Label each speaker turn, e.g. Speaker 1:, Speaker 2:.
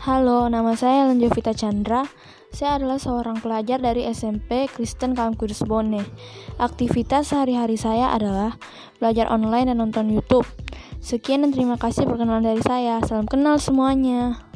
Speaker 1: Halo, nama saya Ellen Jovita Chandra. Saya adalah seorang pelajar dari SMP Kristen Kampus Bone. Aktivitas sehari-hari saya adalah belajar online dan nonton YouTube. Sekian dan terima kasih perkenalan dari saya. Salam kenal semuanya.